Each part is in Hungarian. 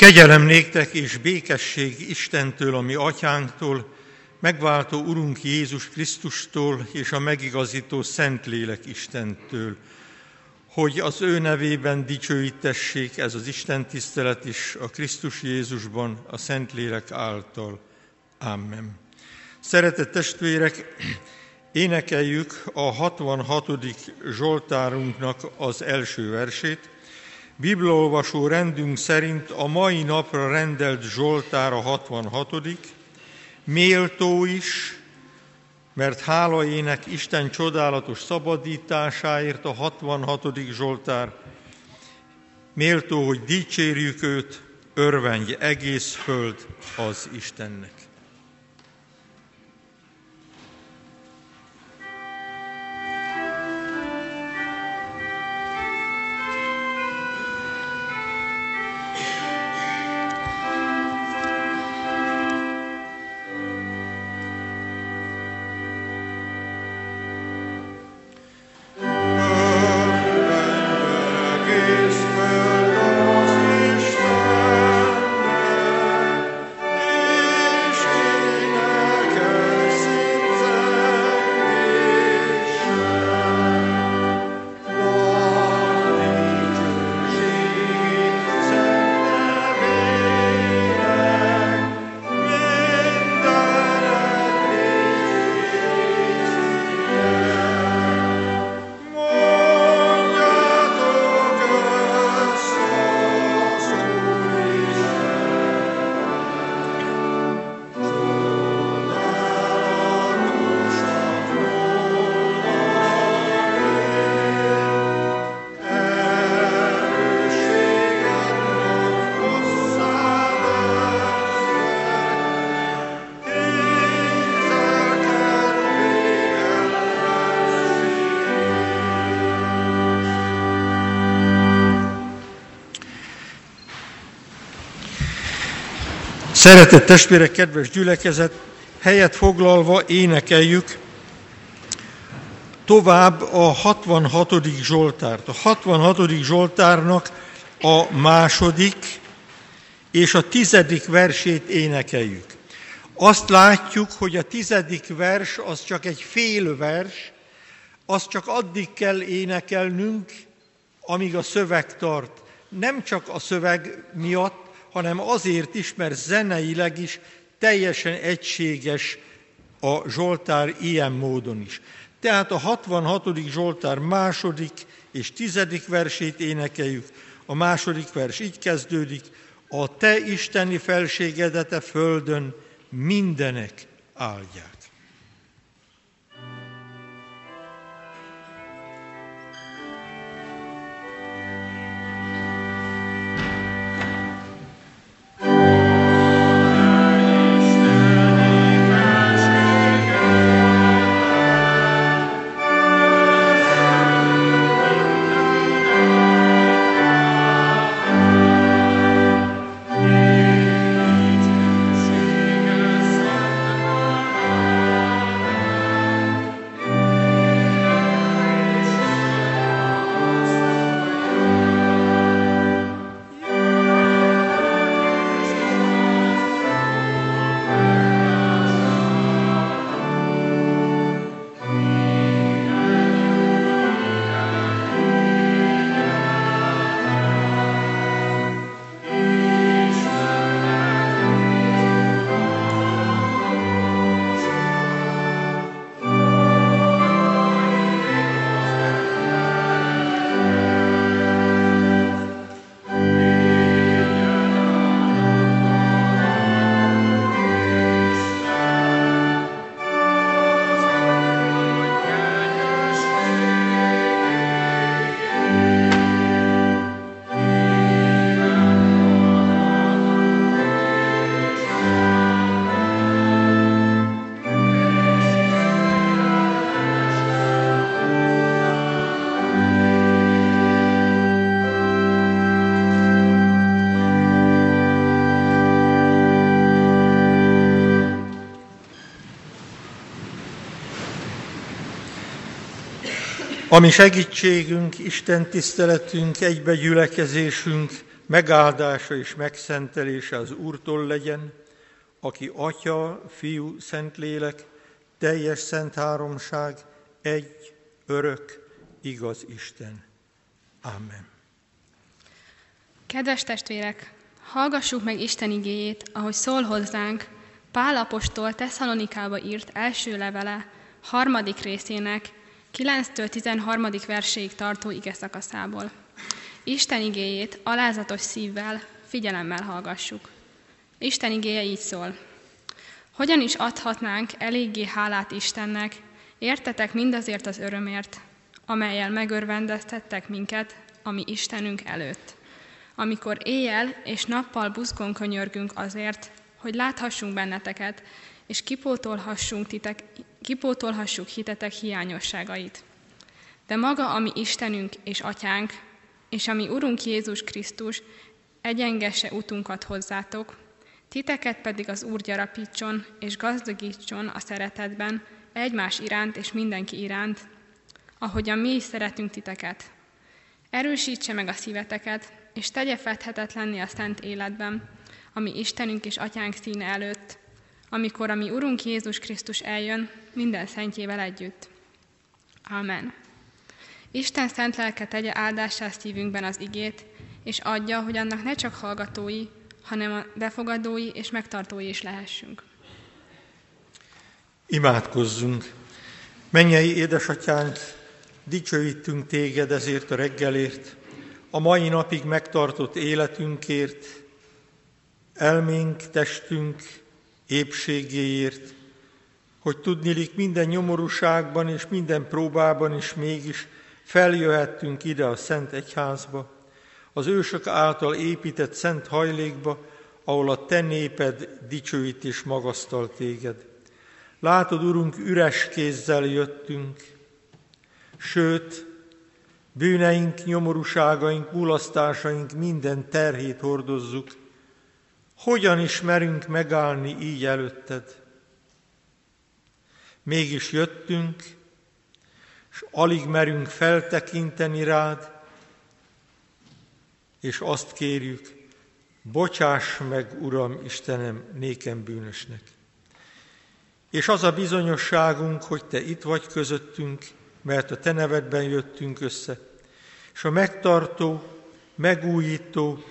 Kegyelem néktek és békesség Istentől, a mi atyánktól, megváltó Urunk Jézus Krisztustól és a megigazító Szentlélek Istentől, hogy az ő nevében dicsőítessék ez az Isten tisztelet is a Krisztus Jézusban, a Szentlélek által. Amen. Szeretett testvérek, énekeljük a 66. Zsoltárunknak az első versét, Bibliolvasó rendünk szerint a mai napra rendelt Zsoltár a 66. Méltó is, mert hála ének Isten csodálatos szabadításáért a 66. Zsoltár. Méltó, hogy dicsérjük őt, örvendj egész föld az Istennek. Szeretett testvérek, kedves gyülekezet, helyet foglalva énekeljük tovább a 66. Zsoltárt. A 66. Zsoltárnak a második és a tizedik versét énekeljük. Azt látjuk, hogy a tizedik vers az csak egy fél vers, azt csak addig kell énekelnünk, amíg a szöveg tart. Nem csak a szöveg miatt, hanem azért is, mert zeneileg is teljesen egységes a Zsoltár ilyen módon is. Tehát a 66. Zsoltár második és tizedik versét énekeljük. A második vers így kezdődik, a te isteni felségedete földön mindenek áldják. Ami segítségünk, Isten tiszteletünk, egybegyülekezésünk megáldása és megszentelése az Úrtól legyen, aki Atya, Fiú, Szentlélek, teljes szent háromság, egy, örök, igaz Isten. Amen. Kedves testvérek, hallgassuk meg Isten igéjét, ahogy szól hozzánk Pál apostol Tesszalonikába írt első levele, harmadik részének 9-től 13. verséig tartó ige szakaszából. Isten igéjét alázatos szívvel, figyelemmel hallgassuk. Isten igéje így szól. Hogyan is adhatnánk eléggé hálát Istennek, értetek mindazért az örömért, amelyel megörvendeztettek minket, ami Istenünk előtt. Amikor éjjel és nappal buzgón könyörgünk azért, hogy láthassunk benneteket, és kipótolhassunk titek, kipótolhassuk hitetek hiányosságait. De maga, ami Istenünk és Atyánk, és ami Urunk Jézus Krisztus, egyengesse utunkat hozzátok, titeket pedig az Úr gyarapítson és gazdagítson a szeretetben, egymás iránt és mindenki iránt, ahogyan mi is szeretünk titeket. Erősítse meg a szíveteket, és tegye fedhetetlenni a szent életben, ami Istenünk és Atyánk színe előtt, amikor a mi Urunk Jézus Krisztus eljön minden szentjével együtt. Amen. Isten szent lelke tegye áldássá szívünkben az igét, és adja, hogy annak ne csak hallgatói, hanem a befogadói és megtartói is lehessünk. Imádkozzunk! Mennyei édesatyánk, dicsőítünk téged ezért a reggelért, a mai napig megtartott életünkért, elménk, testünk épségéért, hogy tudnilik minden nyomorúságban és minden próbában is mégis feljöhettünk ide a Szent Egyházba, az ősök által épített szent hajlékba, ahol a te néped dicsőít és magasztal téged. Látod, Urunk, üres kézzel jöttünk, sőt, bűneink, nyomorúságaink, mulasztásaink minden terhét hordozzuk. Hogyan is merünk megállni így előtted? Mégis jöttünk, és alig merünk feltekinteni rád, és azt kérjük, bocsáss meg, Uram, Istenem, nékem bűnösnek. És az a bizonyosságunk, hogy Te itt vagy közöttünk, mert a Te nevedben jöttünk össze, és a megtartó, megújító,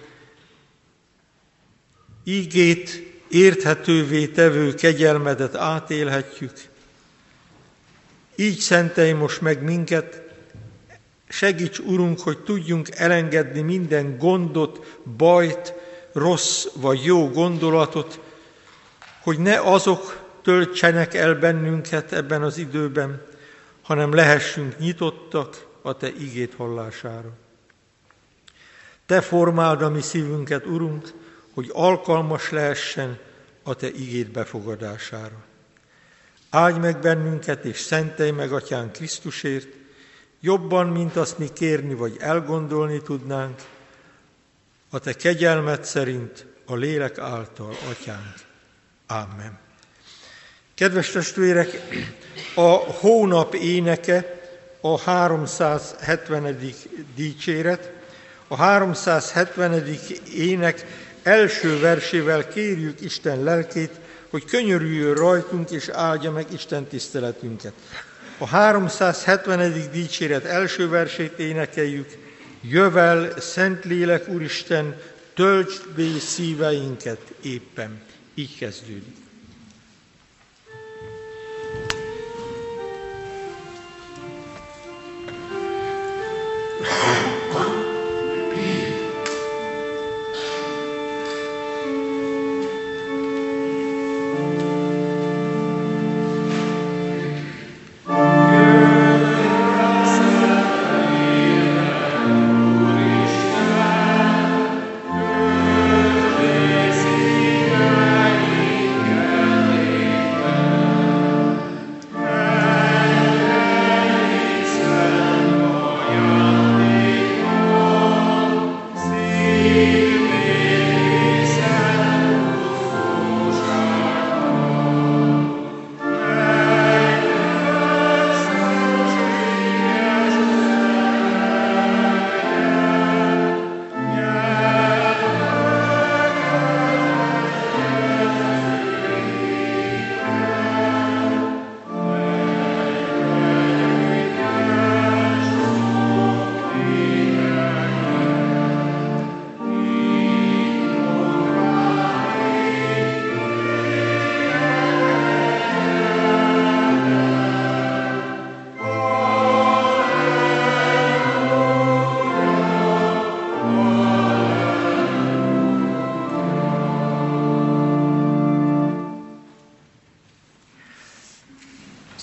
ígét érthetővé tevő kegyelmedet átélhetjük. Így szentelj most meg minket, segíts, Urunk, hogy tudjunk elengedni minden gondot, bajt, rossz vagy jó gondolatot, hogy ne azok töltsenek el bennünket ebben az időben, hanem lehessünk nyitottak a Te igét hallására. Te formáld a mi szívünket, Urunk, hogy alkalmas lehessen a Te igét befogadására. Áldj meg bennünket, és szentelj meg, Atyán Krisztusért, jobban, mint azt mi kérni vagy elgondolni tudnánk, a Te kegyelmet szerint a lélek által, Atyánk. Amen. Kedves testvérek, a hónap éneke a 370. dicséret. A 370. ének első versével kérjük Isten lelkét, hogy könyörüljön rajtunk és áldja meg Isten tiszteletünket. A 370. dicséret első versét énekeljük. Jövel, Szentlélek Úristen, töltsd be szíveinket éppen. Így kezdődik.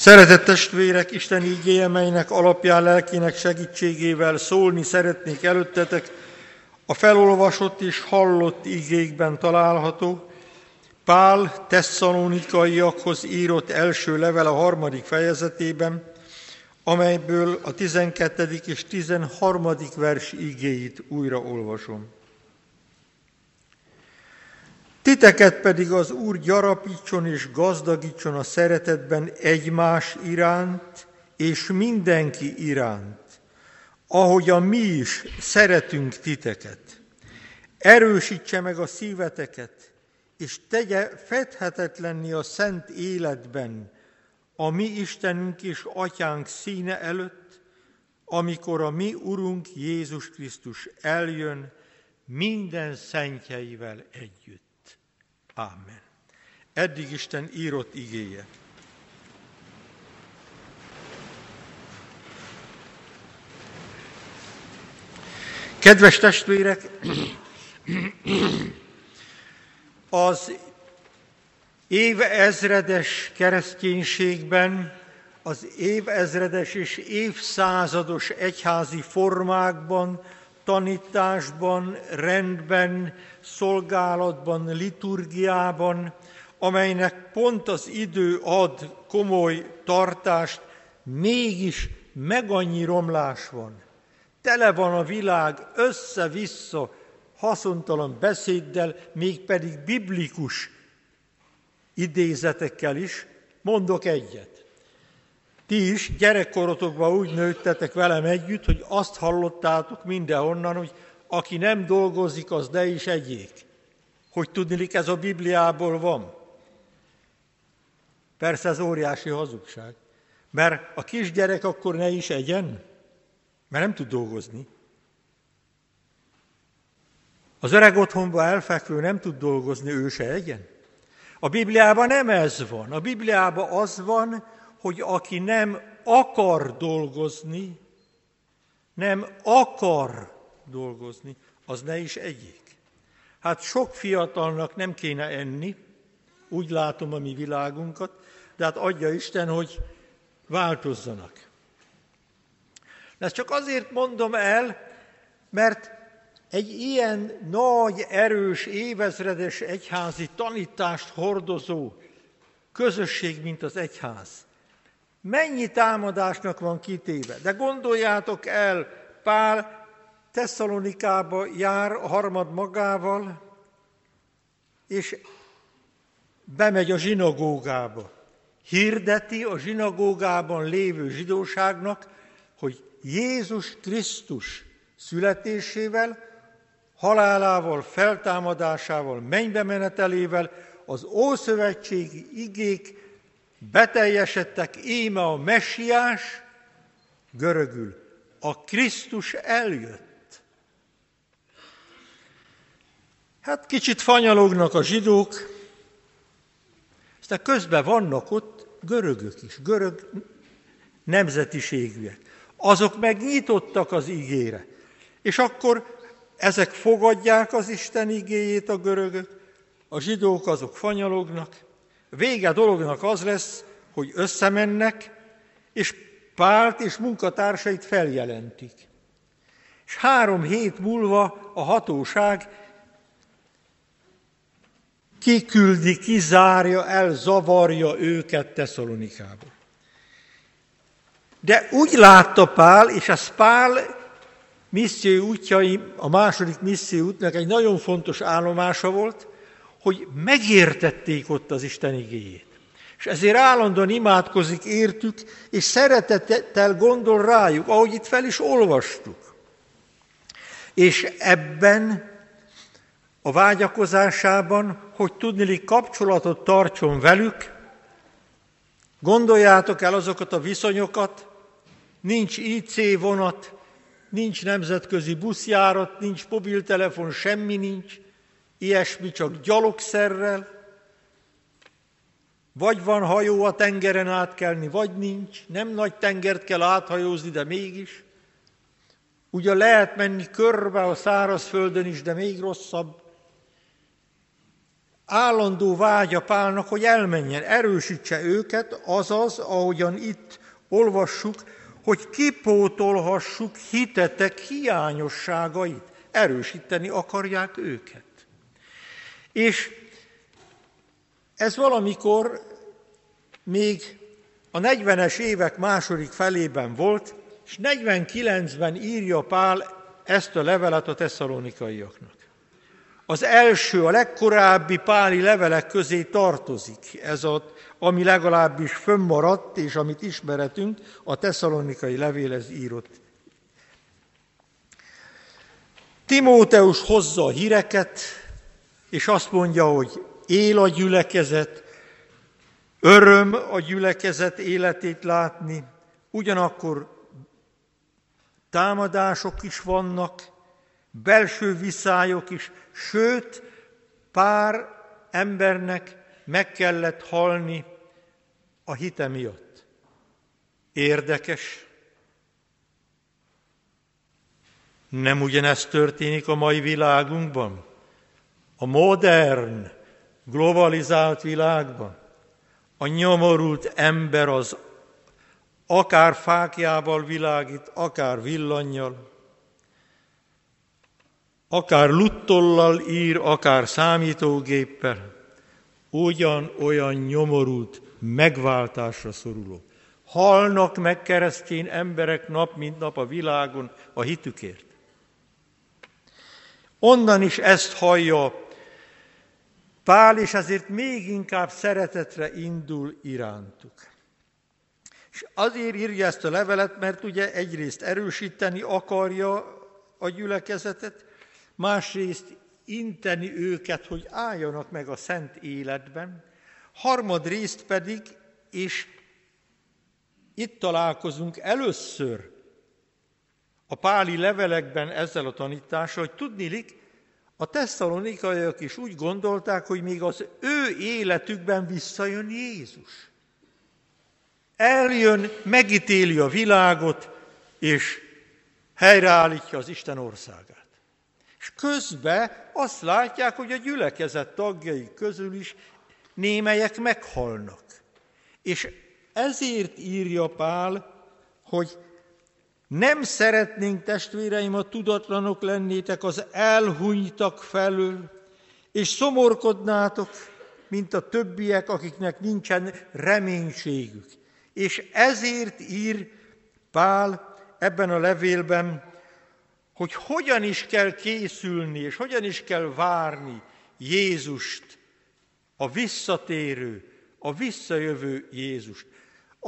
Szeretett testvérek, Isten ígéje, melynek alapján lelkének segítségével szólni szeretnék előttetek, a felolvasott és hallott igékben található, Pál tesszalonikaiakhoz írott első level a harmadik fejezetében, amelyből a 12. és 13. vers igéit újra olvasom. Titeket pedig az Úr gyarapítson és gazdagítson a szeretetben egymás iránt és mindenki iránt, ahogyan mi is szeretünk titeket. Erősítse meg a szíveteket, és tegye fedhetetlenni a szent életben, a mi Istenünk és Atyánk színe előtt, amikor a mi Urunk Jézus Krisztus eljön minden szentjeivel együtt. Amen. Eddig Isten írott igéje. Kedves testvérek, az évezredes kereszténységben, az évezredes és évszázados egyházi formákban, tanításban, rendben, szolgálatban, liturgiában, amelynek pont az idő ad komoly tartást, mégis meg annyi romlás van. Tele van a világ össze-vissza haszontalan beszéddel, mégpedig biblikus idézetekkel is. Mondok egyet. Ti is gyerekkorotokban úgy nőttetek velem együtt, hogy azt hallottátok mindenhonnan, hogy aki nem dolgozik, az ne is egyék. Hogy tudnilik, ez a Bibliából van. Persze ez óriási hazugság. Mert a kisgyerek akkor ne is egyen, mert nem tud dolgozni. Az öreg otthonba elfekvő nem tud dolgozni, ő se egyen. A Bibliában nem ez van. A Bibliában az van, hogy aki nem akar dolgozni, nem akar dolgozni, az ne is egyik. Hát sok fiatalnak nem kéne enni, úgy látom a mi világunkat, de hát adja Isten, hogy változzanak. De ezt csak azért mondom el, mert egy ilyen nagy, erős, évezredes egyházi tanítást hordozó közösség, mint az egyház, mennyi támadásnak van kitéve. De gondoljátok el, Pál Tesszalonikába jár a harmad magával, és bemegy a zsinagógába. Hirdeti a zsinagógában lévő zsidóságnak, hogy Jézus Krisztus születésével, halálával, feltámadásával, mennybe menetelével az Ószövetségi igék beteljesedtek, éme a messiás, görögül, a Krisztus eljött. Hát kicsit fanyalognak a zsidók, aztán közben vannak ott görögök is, görög nemzetiségűek. Azok megnyitottak az ígére. És akkor ezek fogadják az Isten igéjét a görögök, a zsidók azok fanyalognak. Vége dolognak az lesz, hogy összemennek, és Pált és munkatársait feljelentik. És három hét múlva a hatóság kiküldi, kizárja, elzavarja őket Tesszalonikából. De úgy látta Pál, és ez Pál missziói útjai, a második misszió útnak egy nagyon fontos állomása volt, hogy megértették ott az Isten igéjét. És ezért állandóan imádkozik értük, és szeretettel gondol rájuk, ahogy itt fel is olvastuk. És ebben a vágyakozásában, hogy tudnilik kapcsolatot tartson velük, gondoljátok el azokat a viszonyokat, nincs IC vonat, nincs nemzetközi buszjárat, nincs mobiltelefon, semmi nincs, ilyesmi csak gyalogszerrel, vagy van hajó a tengeren átkelni, vagy nincs, nem nagy tengert kell áthajózni, de mégis. Ugye lehet menni körbe a szárazföldön is, de még rosszabb. állandó vágya Pálnak, hogy elmenjen, erősítse őket, azaz, ahogyan itt olvassuk, hogy kipótolhassuk hitetek hiányosságait. Erősíteni akarják őket. És ez valamikor még a 40-es évek második felében volt, és 49-ben írja Pál ezt a levelet a tesszalonikaiaknak. Az első, a legkorábbi páli levelek közé tartozik ez a, ami legalábbis fönnmaradt, és amit ismeretünk, a tesszalonikai levélhez írott. Timóteus hozza a híreket, és azt mondja, hogy él a gyülekezet, öröm a gyülekezet életét látni, ugyanakkor támadások is vannak, belső viszályok is, sőt, pár embernek meg kellett halni a hite miatt. Érdekes. Nem ugyanezt történik a mai világunkban? A modern, globalizált világban? A nyomorult ember az akár fákjával világít, akár villannyal, akár luttollal ír, akár számítógéppel, ugyan-olyan nyomorult, megváltásra szoruló. Halnak meg keresztény emberek nap mint nap a világon a hitükért. Onnan is ezt hallja Pál, és ezért még inkább szeretetre indul irántuk. És azért írja ezt a levelet, mert ugye egyrészt erősíteni akarja a gyülekezetet, másrészt inteni őket, hogy álljanak meg a szent életben, harmadrészt pedig, és itt találkozunk először a páli levelekben ezzel a tanítással, hogy tudnilik, a tesszalonikaiak is úgy gondolták, hogy még az ő életükben visszajön Jézus. Eljön, megítéli a világot, és helyreállítja az Isten országát. És közben azt látják, hogy a gyülekezet tagjai közül is némelyek meghalnak. És ezért írja Pál, hogy nem szeretnénk, testvéreim, a tudatlanok lennétek az elhunytak felől, és szomorkodnátok, mint a többiek, akiknek nincsen reménységük. És ezért ír Pál ebben a levélben, hogy hogyan is kell készülni, és hogyan is kell várni Jézust, a visszatérő, a visszajövő Jézust.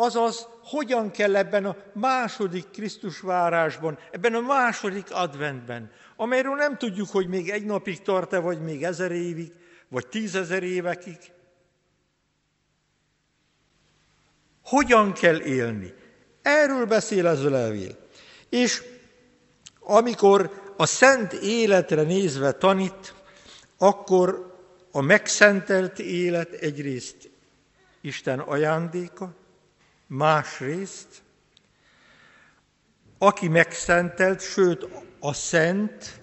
Azaz, hogyan kell ebben a második Krisztus várásban, ebben a második adventben, amelyről nem tudjuk, hogy még egy napig tart-e, vagy még ezer évig, vagy tízezer évekig. Hogyan kell élni? Erről beszél ez a levél. És amikor a szent életre nézve tanít, akkor a megszentelt élet egyrészt Isten ajándéka, másrészt, aki megszentelt, sőt a szent,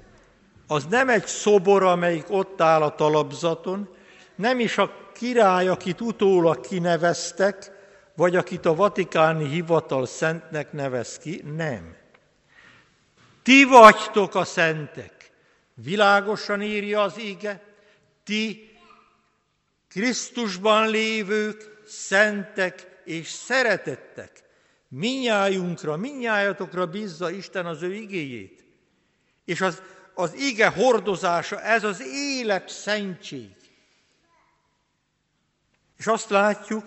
az nem egy szobor, amelyik ott áll a talapzaton, nem is a király, akit utólag kineveztek, vagy akit a vatikáni hivatal szentnek nevez ki, nem. Ti vagytok a szentek. Világosan írja az ige, ti Krisztusban lévők, szentek és szeretettek. Minnyájunkra, minnyájatokra bízza Isten az ő igéjét. És az, az ige hordozása, ez az élet szentség. És azt látjuk,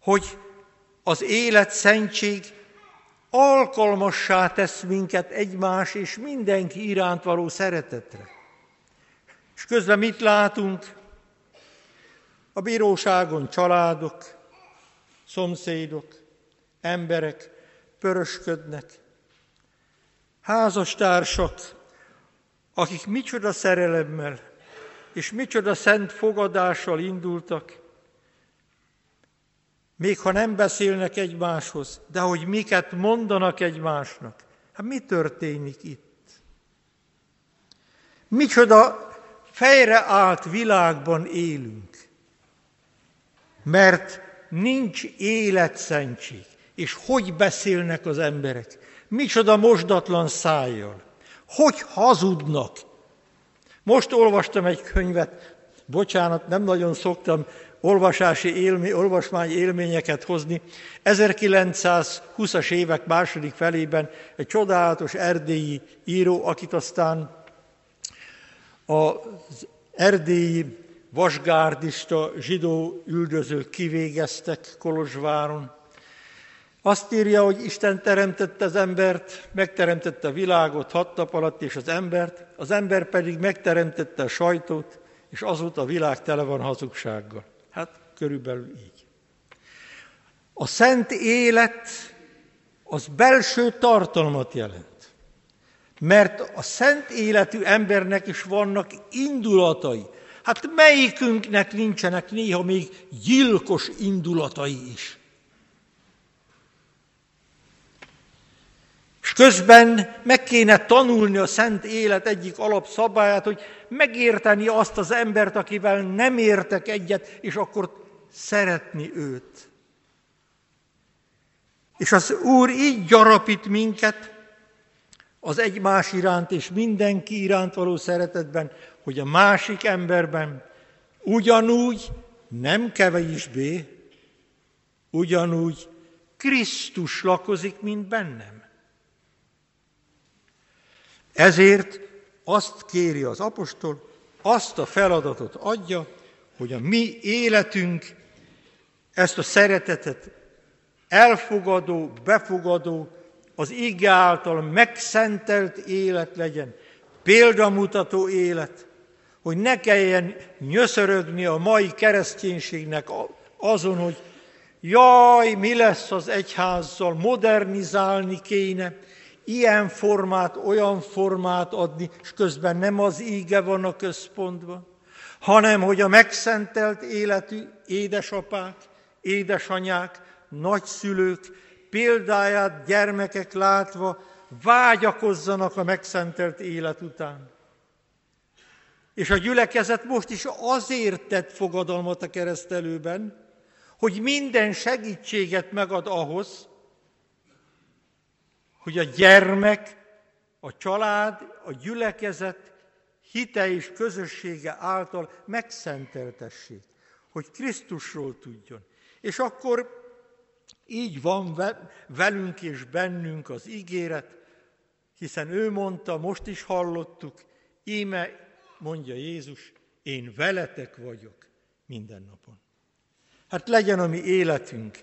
hogy az élet szentség alkalmassá tesz minket egymás és mindenki iránt való szeretetre. És közben mit látunk? A bíróságon családok, szomszédok, emberek pörösködnek, házastársak, akik micsoda szerelemmel és micsoda szent fogadással indultak, még ha nem beszélnek egymáshoz, de hogy miket mondanak egymásnak. Hát mi történik itt? Micsoda fejre állt világban élünk, mert nincs életszentség. És hogy beszélnek az emberek? Micsoda mosdatlan szájjal. Hogy hazudnak? Most olvastam egy könyvet, bocsánat, nem nagyon szoktam olvasási élmény, olvasmány élményeket hozni. 1920-as évek második felében egy csodálatos erdélyi író, akit aztán az erdélyi vasgárdista zsidó üldözők kivégeztek Kolozsváron. Azt írja, hogy Isten teremtette az embert, megteremtette a világot hat nap alatt és az embert, az ember pedig megteremtette a sajtót, és azóta a világ tele van hazugsággal. Hát körülbelül így. A szent élet az belső tartalmat jelent. Mert a szent életű embernek is vannak indulatai. Hát melyikünknek nincsenek néha még gyilkos indulatai is. És közben meg kéne tanulni a szent élet egyik alapszabályát, hogy megérteni azt az embert, akivel nem értek egyet, és akkor szeretni őt. És az Úr így gyarapít minket az egymás iránt és mindenki iránt való szeretetben, hogy a másik emberben ugyanúgy, nem kevésbé, ugyanúgy Krisztus lakozik, mint bennem. Ezért azt kéri az apostol, azt a feladatot adja, hogy a mi életünk ezt a szeretetet elfogadó, befogadó, az ige által megszentelt élet legyen, példamutató élet, hogy ne kelljen nyöszörögni a mai kereszténységnek azon, hogy jaj, mi lesz az egyházzal, modernizálni kéne, ilyen formát, olyan formát adni, és közben nem az íge van a központban, hanem hogy a megszentelt életű édesapák, édesanyák, nagyszülők példáját gyermekek látva vágyakozzanak a megszentelt élet után. És a gyülekezet most is azért tett fogadalmat a keresztelőben, hogy minden segítséget megad ahhoz, hogy a gyermek, a család, a gyülekezet hite és közössége által megszenteltessék, hogy Krisztusról tudjon. És akkor így van velünk és bennünk az ígéret, hiszen ő mondta, most is hallottuk, íme, mondja Jézus, én veletek vagyok minden napon. Hát legyen a mi életünk,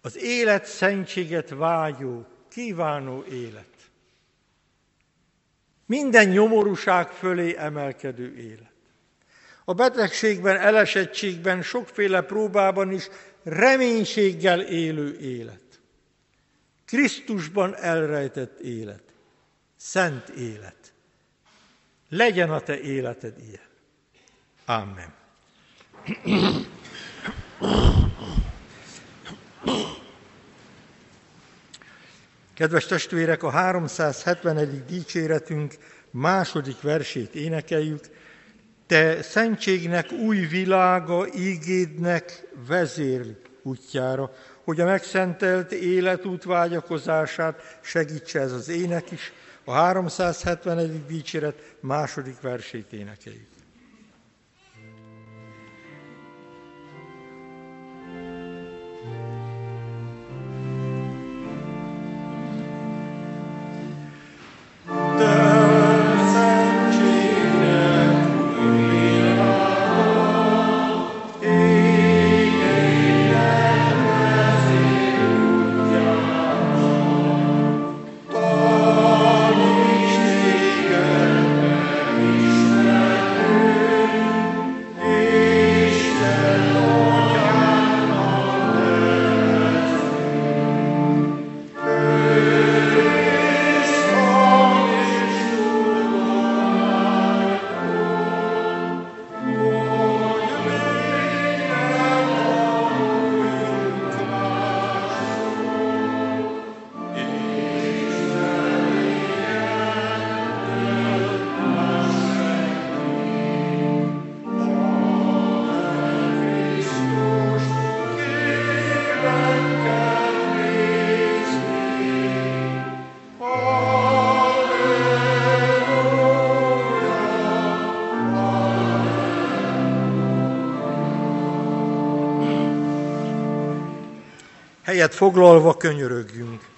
az élet szentséget vágyó, kívánó élet. Minden nyomorúság fölé emelkedő élet. A betegségben, elesettségben, sokféle próbában is reménységgel élő élet. Krisztusban elrejtett élet. Szent élet. Legyen a te életed ilyen. Amen. Kedves testvérek, a 371. dicséretünk második versét énekeljük. Te szentségnek új világa, ígédnek vezérli útjára, hogy a megszentelt életút vágyakozását segítse ez az ének is. A 371. dicséret második versét énekeljük. Helyet foglalva könyörögjünk.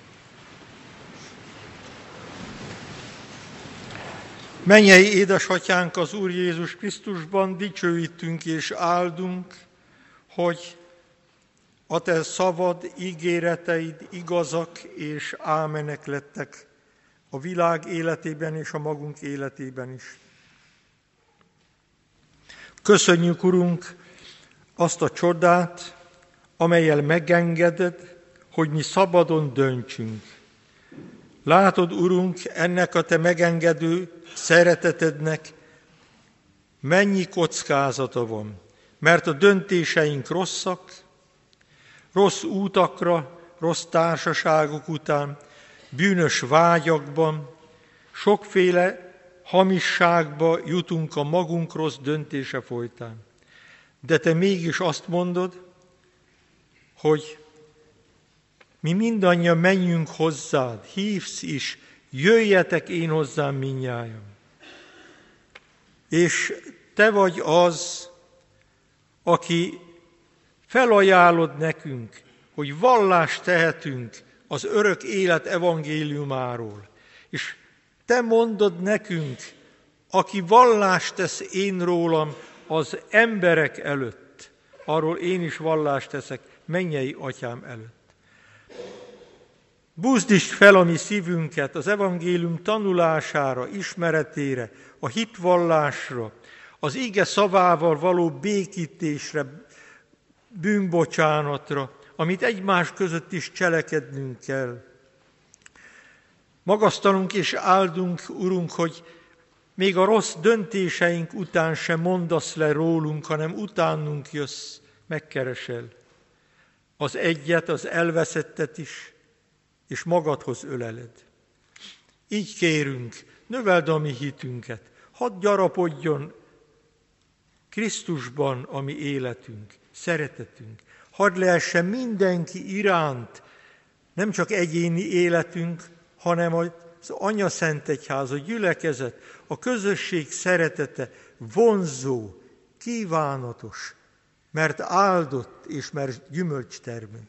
Mennyei édesatyánk az Úr Jézus Krisztusban dicsőítünk és áldunk, hogy a te szavad, ígéreteid igazak és ámenek lettek a világ életében és a magunk életében is. Köszönjük, Urunk, azt a csodát, amelyel megengeded, hogy mi szabadon döntsünk. Látod, Urunk, ennek a Te megengedő szeretetednek mennyi kockázata van, mert a döntéseink rosszak, rossz útakra, rossz társaságok után, bűnös vágyakban, sokféle hamisságba jutunk a magunk rossz döntése folytán. De te mégis azt mondod, hogy mi mindannyian menjünk hozzád, hívsz is, jöjjetek én hozzám minnyáján. És te vagy az, aki felajánlod nekünk, hogy vallást tehetünk az örök élet evangéliumáról. És te mondod nekünk, aki vallást tesz én rólam az emberek előtt, arról én is vallást teszek mennyei atyám előtt. Buzdítsd fel a mi szívünket az evangélium tanulására, ismeretére, a hitvallásra, az ige szavával való békítésre, bűnbocsánatra, amit egymás között is cselekednünk kell. Magasztalunk és áldunk, Urunk, hogy még a rossz döntéseink után sem mondasz le rólunk, hanem utánunk jössz, megkeresel. Az egyet, az elveszettet is, és magadhoz öleled. Így kérünk, növeld a mi hitünket, hadd gyarapodjon Krisztusban a mi életünk, szeretetünk. Hadd lehessen mindenki iránt, nem csak egyéni életünk, hanem az Anya Szent Egyház, a gyülekezet, a közösség szeretete vonzó, kívánatos, mert áldott és mert gyümölcstermő.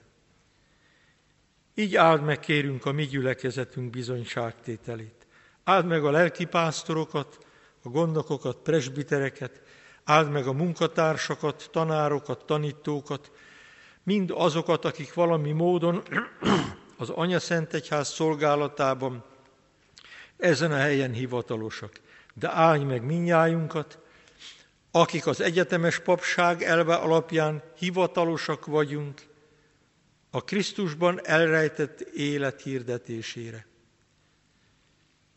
Így áld meg, kérünk, a mi gyülekezetünk bizonyságtételét. Áld meg a lelkipásztorokat, a gondokokat, presbitereket, áld meg a munkatársakat, tanárokat, tanítókat, mind azokat, akik valami módon az Anya Szent Egyház szolgálatában ezen a helyen hivatalosak. De állj meg minnyájunkat, akik az egyetemes papság elve alapján hivatalosak vagyunk, a Krisztusban elrejtett élet hirdetésére.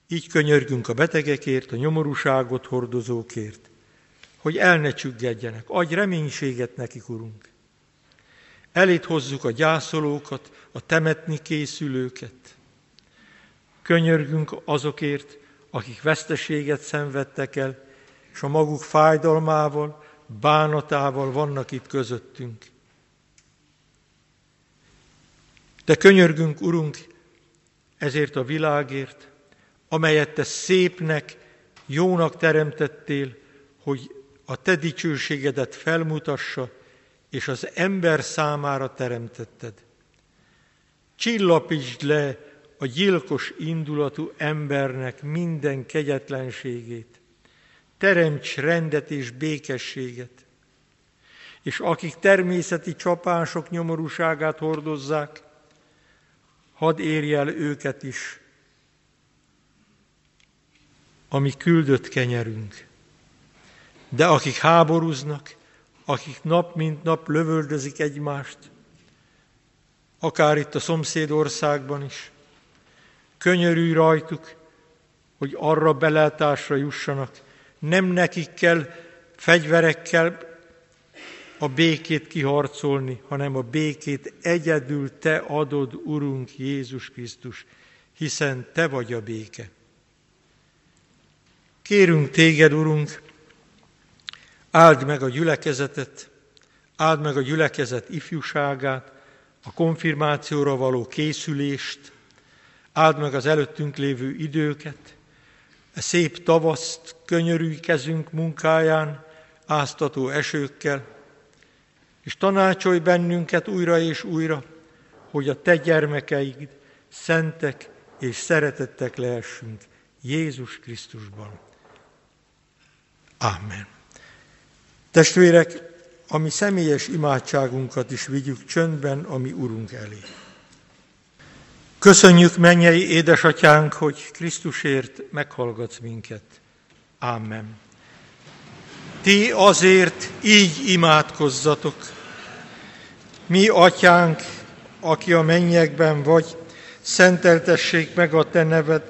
Így könyörgünk a betegekért, a nyomorúságot hordozókért, hogy el ne csüggedjenek. Adj reménységet nekik, Urunk. Elét hozzuk a gyászolókat, a temetni készülőket. Könyörgünk azokért, akik veszteséget szenvedtek el, és a maguk fájdalmával, bánatával vannak itt közöttünk. De könyörgünk, Urunk, ezért a világért, amelyet Te szépnek, jónak teremtettél, hogy a Te dicsőségedet felmutassa, és az ember számára teremtetted. Csillapítsd le a gyilkos indulatú embernek minden kegyetlenségét. Teremts rendet és békességet. És akik természeti csapások nyomorúságát hordozzák, hadd érje el őket is, ami küldött kenyerünk. De akik háborúznak, akik nap mint nap lövöldözik egymást, akár itt a szomszédországban is, könyörülj rajtuk, hogy arra belátásra jussanak. Nem nekik kell fegyverekkel a békét kiharcolni, hanem a békét egyedül Te adod, Urunk Jézus Krisztus, hiszen Te vagy a béke. Kérünk Téged, Urunk, áld meg a gyülekezetet, áld meg a gyülekezet ifjúságát, a konfirmációra való készülést, áld meg az előttünk lévő időket, a szép tavaszt, könyörű kezünk munkáján, áztató esőkkel, és tanácsolj bennünket újra és újra, hogy a te gyermekeid szentek és szeretettek lehessünk Jézus Krisztusban. Amen. Testvérek, a mi személyes imádságunkat is vigyük csöndben a mi Urunk elé. Köszönjük, mennyei édesatyánk, hogy Krisztusért meghallgatsz minket. Amen. Ti azért így imádkozzatok. Mi, atyánk, aki a mennyekben vagy, szenteltessék meg a te neved,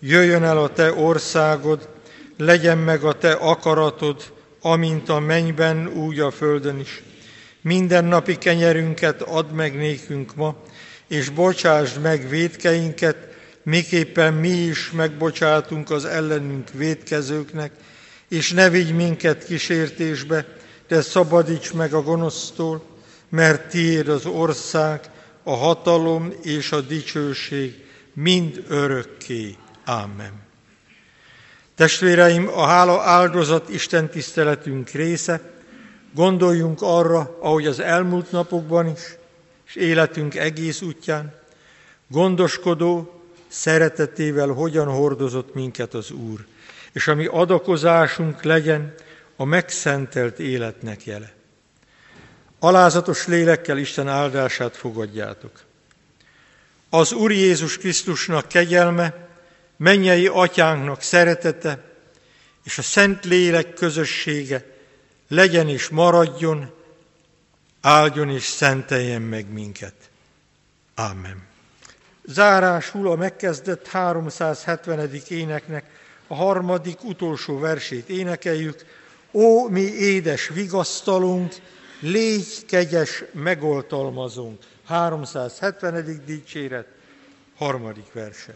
jöjjön el a te országod, legyen meg a te akaratod, amint a mennyben, úgy a földön is. Minden napi kenyerünket add meg nékünk ma, és bocsásd meg védkeinket, miképpen mi is megbocsátunk az ellenünk védkezőknek, és ne vigy minket kísértésbe, de szabadíts meg a gonosztól, mert tiéd az ország, a hatalom és a dicsőség mind örökké. Ámen. Testvéreim, a hála áldozat Isten tiszteletünk része, gondoljunk arra, ahogy az elmúlt napokban is, és életünk egész útján, gondoskodó szeretetével hogyan hordozott minket az Úr, és ami adakozásunk legyen a megszentelt életnek jele. Alázatos lélekkel Isten áldását fogadjátok. Az Úr Jézus Krisztusnak kegyelme, mennyei atyánknak szeretete és a Szent Lélek közössége legyen és maradjon, áldjon és szenteljen meg minket. Amen. Zárásul a megkezdett 370. éneknek a harmadik utolsó versét énekeljük. Ó, mi édes vigasztalunk, légy kegyes megoltalmazunk. 370. dicséret, harmadik verse.